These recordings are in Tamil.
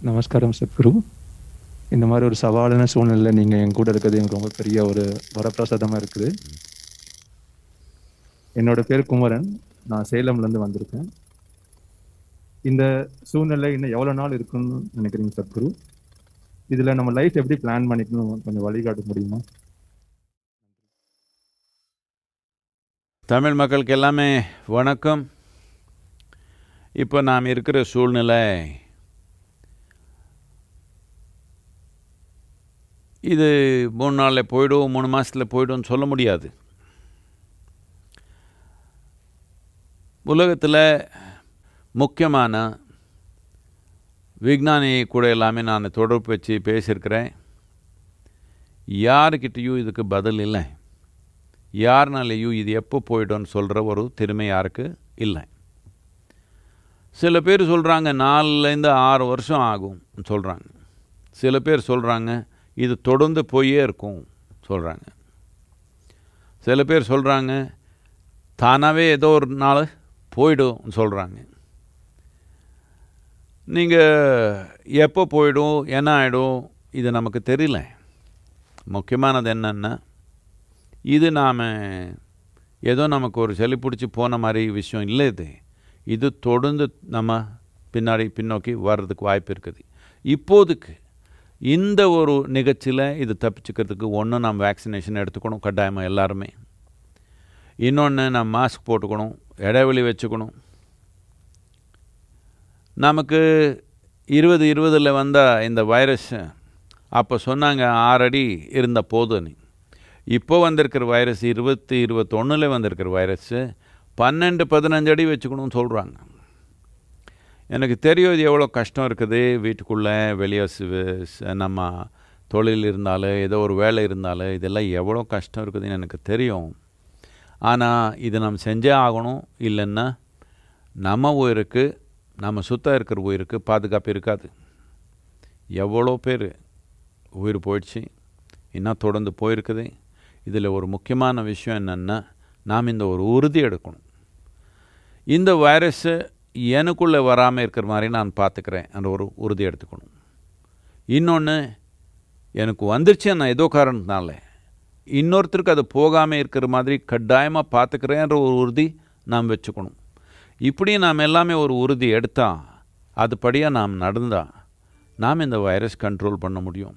நமஸ்காரம் சத்குரு. இந்த மாதிரி ஒரு சவாலான சூழ்நிலை நீங்கள் என் கூட இருக்கிறது எனக்கு ரொம்ப பெரிய ஒரு வரப்பிரசாதமாக இருக்குது. என்னோட பேர் குமரன். நான் சேலம்லேருந்து வந்திருக்கேன். இந்த சூழ்நிலை இன்னும் எவ்வளோ நாள் இருக்குன்னு நினைக்கிறீங்க சத்குரு? இதில் நம்ம லைஃப் எப்படி பிளான் பண்ணிக்கணும் கொஞ்சம் வழிகாட்ட முடியுமா? தமிழ் மக்களுக்கு எல்லாமே வணக்கம். இப்போ நாம் இருக்கிற சூழ்நிலை இது மூணு நாளில் போயிடும் மூணு மாதத்தில் போய்டும்னு சொல்ல முடியாது. உலகத்தில் முக்கியமான விஞ்ஞானி கூட எல்லாமே நான் தொடர்பு வச்சு பேசியிருக்கிறேன். யாருக்கிட்டேயும் இதுக்கு பதில் இல்லை. யாருனாலேயும் இது எப்போ போய்டும்னு சொல்கிற ஒரு திறமை யாருக்கு இல்லை. சில பேர் சொல்கிறாங்க நாலுலேருந்து ஆறு வருஷம் ஆகும் சொல்கிறாங்க சில பேர் சொல்கிறாங்க இது தொடர்ந்து போயே இருக்கும் சொல்கிறாங்க சில பேர் சொல்கிறாங்க தானாகவே ஏதோ ஒரு நாள் போயிடும் சொல்கிறாங்க நீங்கள் எப்போ போயிடும் என்ன ஆகிடும் இது நமக்கு தெரியல. முக்கியமானது என்னென்னா இது நாம் ஏதோ நமக்கு ஒரு சளி பிடிச்சி போன மாதிரி விஷயம் இல்லை இது. இது தொடர்ந்து நம்ம பின்னாடி பின்னோக்கி வர்றதுக்கு வாய்ப்பு இருக்குது. இப்போதுக்கு இந்த ஒரு நிகழ்ச்சியில் இது தப்பிச்சுக்கிறதுக்கு ஒன்று நம்ம வேக்சினேஷன் எடுத்துக்கணும் கட்டாயமாக எல்லாருமே. இன்னொன்று நம்ம மாஸ்க் போட்டுக்கணும் இடைவெளி வச்சுக்கணும். நமக்கு இருபது இருபதில் வந்த இந்த வைரஸ் அப்போ சொன்னாங்க ஆறடி இருந்த போதுன்னு. இப்போ வந்திருக்கிற வைரஸ் இருபத்தி இருபத்தொன்னில் வந்திருக்கிற வைரஸ்ஸு பன்னெண்டு பதினஞ்சு அடி வச்சுக்கணும்னு சொல்கிறாங்க எனக்கு தெரியும் இது எவ்வளோ கஷ்டம் இருக்குது. வீட்டுக்குள்ளே வெளியே நம்ம தொழில் இருந்தாலும் ஏதோ ஒரு வேலை இருந்தாலும் இதெல்லாம் எவ்வளோ கஷ்டம் இருக்குதுன்னு எனக்கு தெரியும். ஆனால் இது நம்ம செஞ்சே ஆகணும். இல்லைன்னா நம்ம உயிருக்கு நம்ம சுத்தம் இருக்கிற உயிருக்கு பாதுகாப்பு இருக்காது. எவ்வளோ பேர் உயிர் போயிடுச்சு. இன்னும் தொடர்ந்து போயிருக்குது. இதில் ஒரு முக்கியமான விஷயம் என்னென்னா நாம் இந்த ஒரு உறுதி எடுக்கணும். இந்த வைரஸ்ஸு எனக்குள்ளே வராமல் இருக்கிற மாதிரி நான் பார்த்துக்கிறேன் அந்த ஒரு உறுதி எடுத்துக்கணும். இன்னொன்று எனக்கு வந்துருச்சு நான் ஏதோ காரணத்தினால. இன்னொருத்தருக்கு அது போகாமல் இருக்கிற மாதிரி கட்டாயமாக பார்த்துக்கிறேன்ற ஒரு உறுதி நாம் வச்சுக்கணும். இப்படி நாம் எல்லாமே ஒரு உறுதி எடுத்தால் அதுபடியாக நாம் நடந்தால் நாம் இந்த வைரஸ் கண்ட்ரோல் பண்ண முடியும்.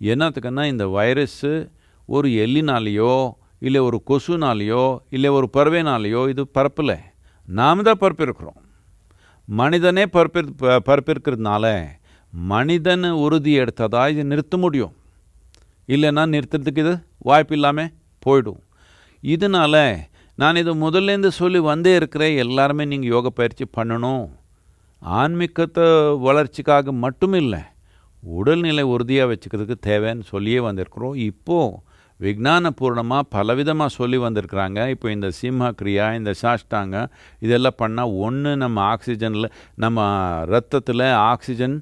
என்னத்துக்குன்னா இந்த வைரஸ்ஸு ஒரு எல்லினாலேயோ இல்லை ஒரு கொசுனாலேயோ இல்லை ஒரு பறவைனாலேயோ இது பரப்பலை. நாம் தான் பரப்பிருக்கிறோம் மனிதனே பரப்பி பரப்பிருக்கிறதுனால மனிதன் உறுதி எடுத்ததா இது நிறுத்த முடியும். இல்லைன்னா நிறுத்துறதுக்கு இது வாய்ப்பு இல்லாமல் போயிடும். இதனால் நான் இது முதல்லேருந்து சொல்லி வந்தே இருக்கிறேன். எல்லாருமே நீங்கள் யோக பயிற்சி பண்ணணும். ஆன்மீகத்தை வளர்ச்சிக்காக மட்டும் இல்லை உடல்நிலை உறுதியாக வச்சுக்கிறதுக்கு தேவைன்னு சொல்லியே வந்திருக்கிறோம். இப்போது விஜானபூர்ணமாக பலவிதமாக சொல்லி வந்திருக்கிறாங்க. இப்போ இந்த சிம்ஹ கிரியா இந்த சாஷ்டாங்க இதெல்லாம் பண்ணால் ஒன்று நம்ம ஆக்சிஜனில் நம்ம ரத்தத்தில் ஆக்சிஜன்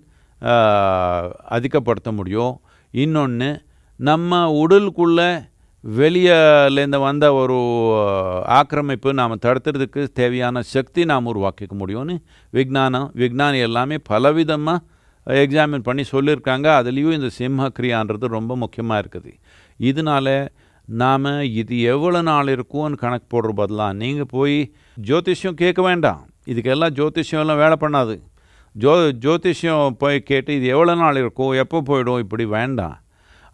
அதிகப்படுத்த முடியும். இன்னொன்று நம்ம உடலுக்குள்ளே வெளியிலேருந்து வந்த ஒரு ஆக்கிரமிப்பு நாம் தடுத்துறதுக்கு தேவையான சக்தி நாம் உருவாக்கிக்க முடியும்னு விஜானம் விஜானி எல்லாமே பலவிதமாக எக்ஸாமின் பண்ணி சொல்லியிருக்காங்க அதுலேயும் இந்த சிம்ம கிரியான்றது ரொம்ப முக்கியமாக இருக்குது. இதனால் நாம் இது எவ்வளோ நாள் இருக்கும்னு கணக்கு போடுற பதிலாக நீங்கள் போய் ஜோதிஷ்யம் கேட்க வேண்டாம். இதுக்கெல்லாம் ஜோதிஷ்யம் எல்லாம் வேலை பண்ணாது. ஜோ ஜோதிஷ்யம் போய் கேட்டு இது எவ்வளோ நாள் இருக்கும் எப்போ போயிடும் இப்படி வேண்டாம்.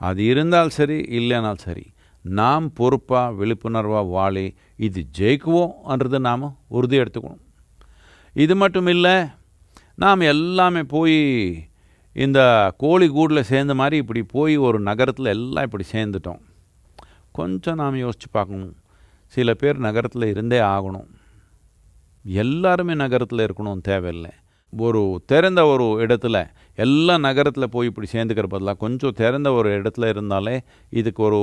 அது இருந்தால் சரி இல்லைனால் சரி. நாம் பொறுப்பாக விழிப்புணர்வாக வாழி இது ஜெயிக்குவோன்றது நாம் உறுதி எடுத்துக்கணும் இது மட்டும் இல்லை நாம் எல்லாமே போய் இந்த கோழி கூடில் சேர்ந்த மாதிரி இப்படி போய் ஒரு நகரத்தில் எல்லாம் இப்படி சேர்ந்துட்டோம். கொஞ்சம் நாம் யோசித்து பார்க்கணும். சில பேர் நகரத்தில் இருந்தே ஆகணும். எல்லாருமே நகரத்தில் இருக்கணும் தேவையில்லை. ஒரு திறந்த ஒரு இடத்துல எல்லா நகரத்தில் போய் இப்படி சேர்ந்துக்கிற பதிலாக கொஞ்சம் திறந்த ஒரு இடத்துல இருந்தாலே இதுக்கு ஒரு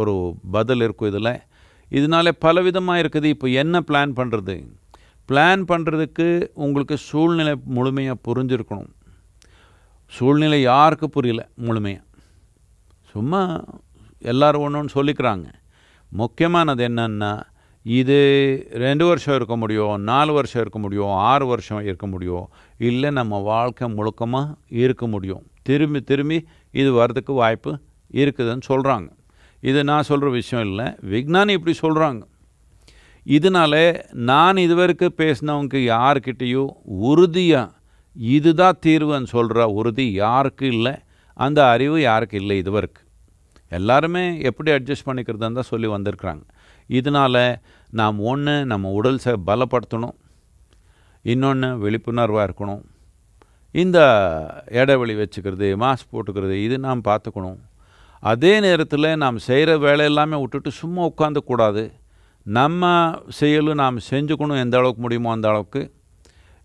ஒரு பதில் இருக்கும் இதில். இதனால பலவிதமாக இருக்குது. இப்போ என்ன பிளான் பண்ணுறது பிளான் பண்ணுறதுக்கு உங்களுக்கு சூழ்நிலை முழுமையாக புரிஞ்சிருக்கணும். சூழ்நிலை யாருக்கு புரியல? முழுமையாக சும்மா எல்லோரும் ஒன்று ஒன்று சொல்லிக்கிறாங்க. முக்கியமானது என்னன்னா இது ரெண்டு வருஷம் இருக்க முடியும் நாலு வருஷம் இருக்க முடியும் ஆறு வருஷம் இருக்க முடியும். இல்லை நம்ம வாழ்க்கை முழுக்கமாக இருக்க முடியும். திரும்பி திரும்பி இது வர்றதுக்கு வாய்ப்பு இருக்குதுன்னு சொல்கிறாங்க இது நான் சொல்கிற விஷயம் இல்லை. விஞ்ஞானி இப்படி சொல்கிறாங்க இதனால நான் இதுவரைக்கும் பேசினவங்க யாருக்கிட்டேயும் உறுதியாக இதுதான் தீர்வுன்னு சொல்கிற உறுதி யாருக்கு இல்லை அந்த அறிவு யாருக்கு இல்லை இதுவரைக்கும் எல்லாருமே எப்படி அட்ஜஸ்ட் பண்ணிக்கிறதுன்னு தான் சொல்லி வந்திருக்கிறாங்க. இதனால் நாம் ஒன்று நம்ம உடல் ச பலப்படுத்தணும். இன்னொன்று விழிப்புணர்வாக இருக்கணும். இந்த இடைவெளி வச்சுக்கிறது மாஸ்க் போட்டுக்கிறது இது நாம் பார்த்துக்கணும். அதே நேரத்தில் நாம் செய்கிற வேலை எல்லாமே விட்டுட்டு சும்மா உட்காந்துக்கூடாது நம்ம செயலும் நாம் செஞ்சுக்கணும் எந்த அளவுக்கு முடியுமோ அந்த அளவுக்கு.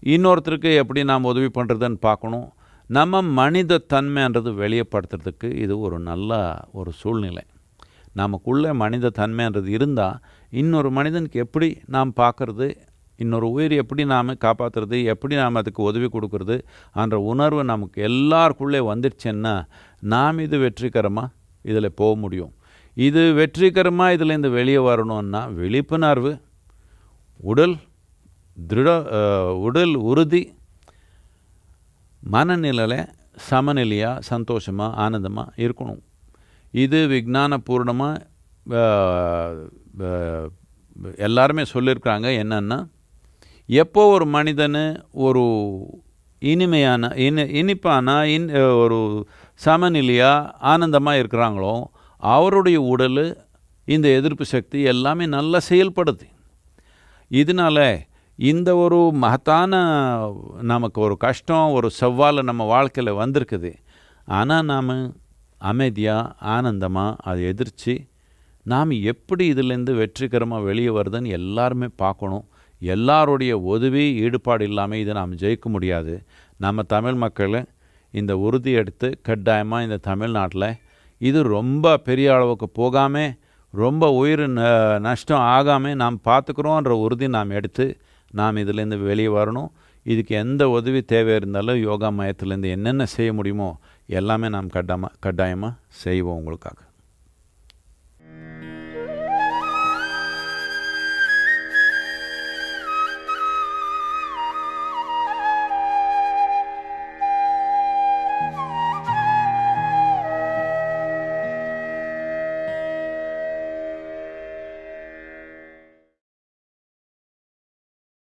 இன்னொருத்தருக்கு எப்படி நாம் உதவி பண்ணுறதுன்னு பார்க்கணும். நம்ம மனித தன்மைன்றது வெளியப்படுத்துறதுக்கு இது ஒரு நல்ல ஒரு சூழ்நிலை. நமக்குள்ளே மனித தன்மைன்றது இருந்தால் இன்னொரு மனிதனுக்கு எப்படி நாம் பார்க்குறது இன்னொரு உயிர் எப்படி நாம் காப்பாற்றுறது எப்படி நாம் அதுக்கு உதவி கொடுக்கறது என்ற உணர்வு நமக்கு எல்லாருக்குள்ளே வந்துடுச்சுன்னா நாம் இது வெற்றிகரமாக இதில் போக முடியும். இது வெற்றிகரமாக இதிலேருந்து வெளியே வரணும்னா விழிப்புணர்வு உடல் திருட உடல் உறுதி மனநிலையில் சமநிலையாக சந்தோஷமாக ஆனந்தமாக இருக்கணும். இது விஜானபூர்ணமாக எல்லாருமே சொல்லியிருக்கிறாங்க. என்னென்னா எப்போ ஒரு மனிதன் ஒரு இனிமையான இனி இனிப்பான இன் ஒரு சமநிலையாக ஆனந்தமாக இருக்கிறாங்களோ அவருடைய உடல் இந்த எதிர்ப்பு சக்தி எல்லாமே நல்லா செயல்படுது. இதனால் இந்த ஒரு மகத்தான நமக்கு ஒரு கஷ்டம் ஒரு செவ்வாலை நம்ம வாழ்க்கையில் வந்திருக்குது. ஆனால் நாம் அமைதியாக ஆனந்தமாக அதை எதிர்த்து நாம் எப்படி இதிலேருந்து வெற்றிகரமாக வெளியே வருதுன்னு எல்லாருமே பார்க்கணும். எல்லாருடைய உதவி ஈடுபாடு இல்லாமல் இதை நாம் ஜெயிக்க முடியாது. நம்ம தமிழ் மக்கள் இந்த உறுதி எடுத்து கட்டாயமாக இந்த தமிழ்நாட்டில் இது ரொம்ப பெரிய அளவுக்கு போகாமல் ரொம்ப உயிர் நஷ்டம் ஆகாமல் நாம் பார்த்துக்குறோன்ற உறுதி நாம் எடுத்து நாம் இதுலேருந்து வெளியே வரணும். இதுக்கு எந்த உதவி தேவை இருந்தாலும் யோகா மையத்துலேருந்து என்னென்ன செய்ய முடியுமோ எல்லாமே நாம் கட்டாயமாக கட்டாயமாக செய்வோம் உங்களுக்காக.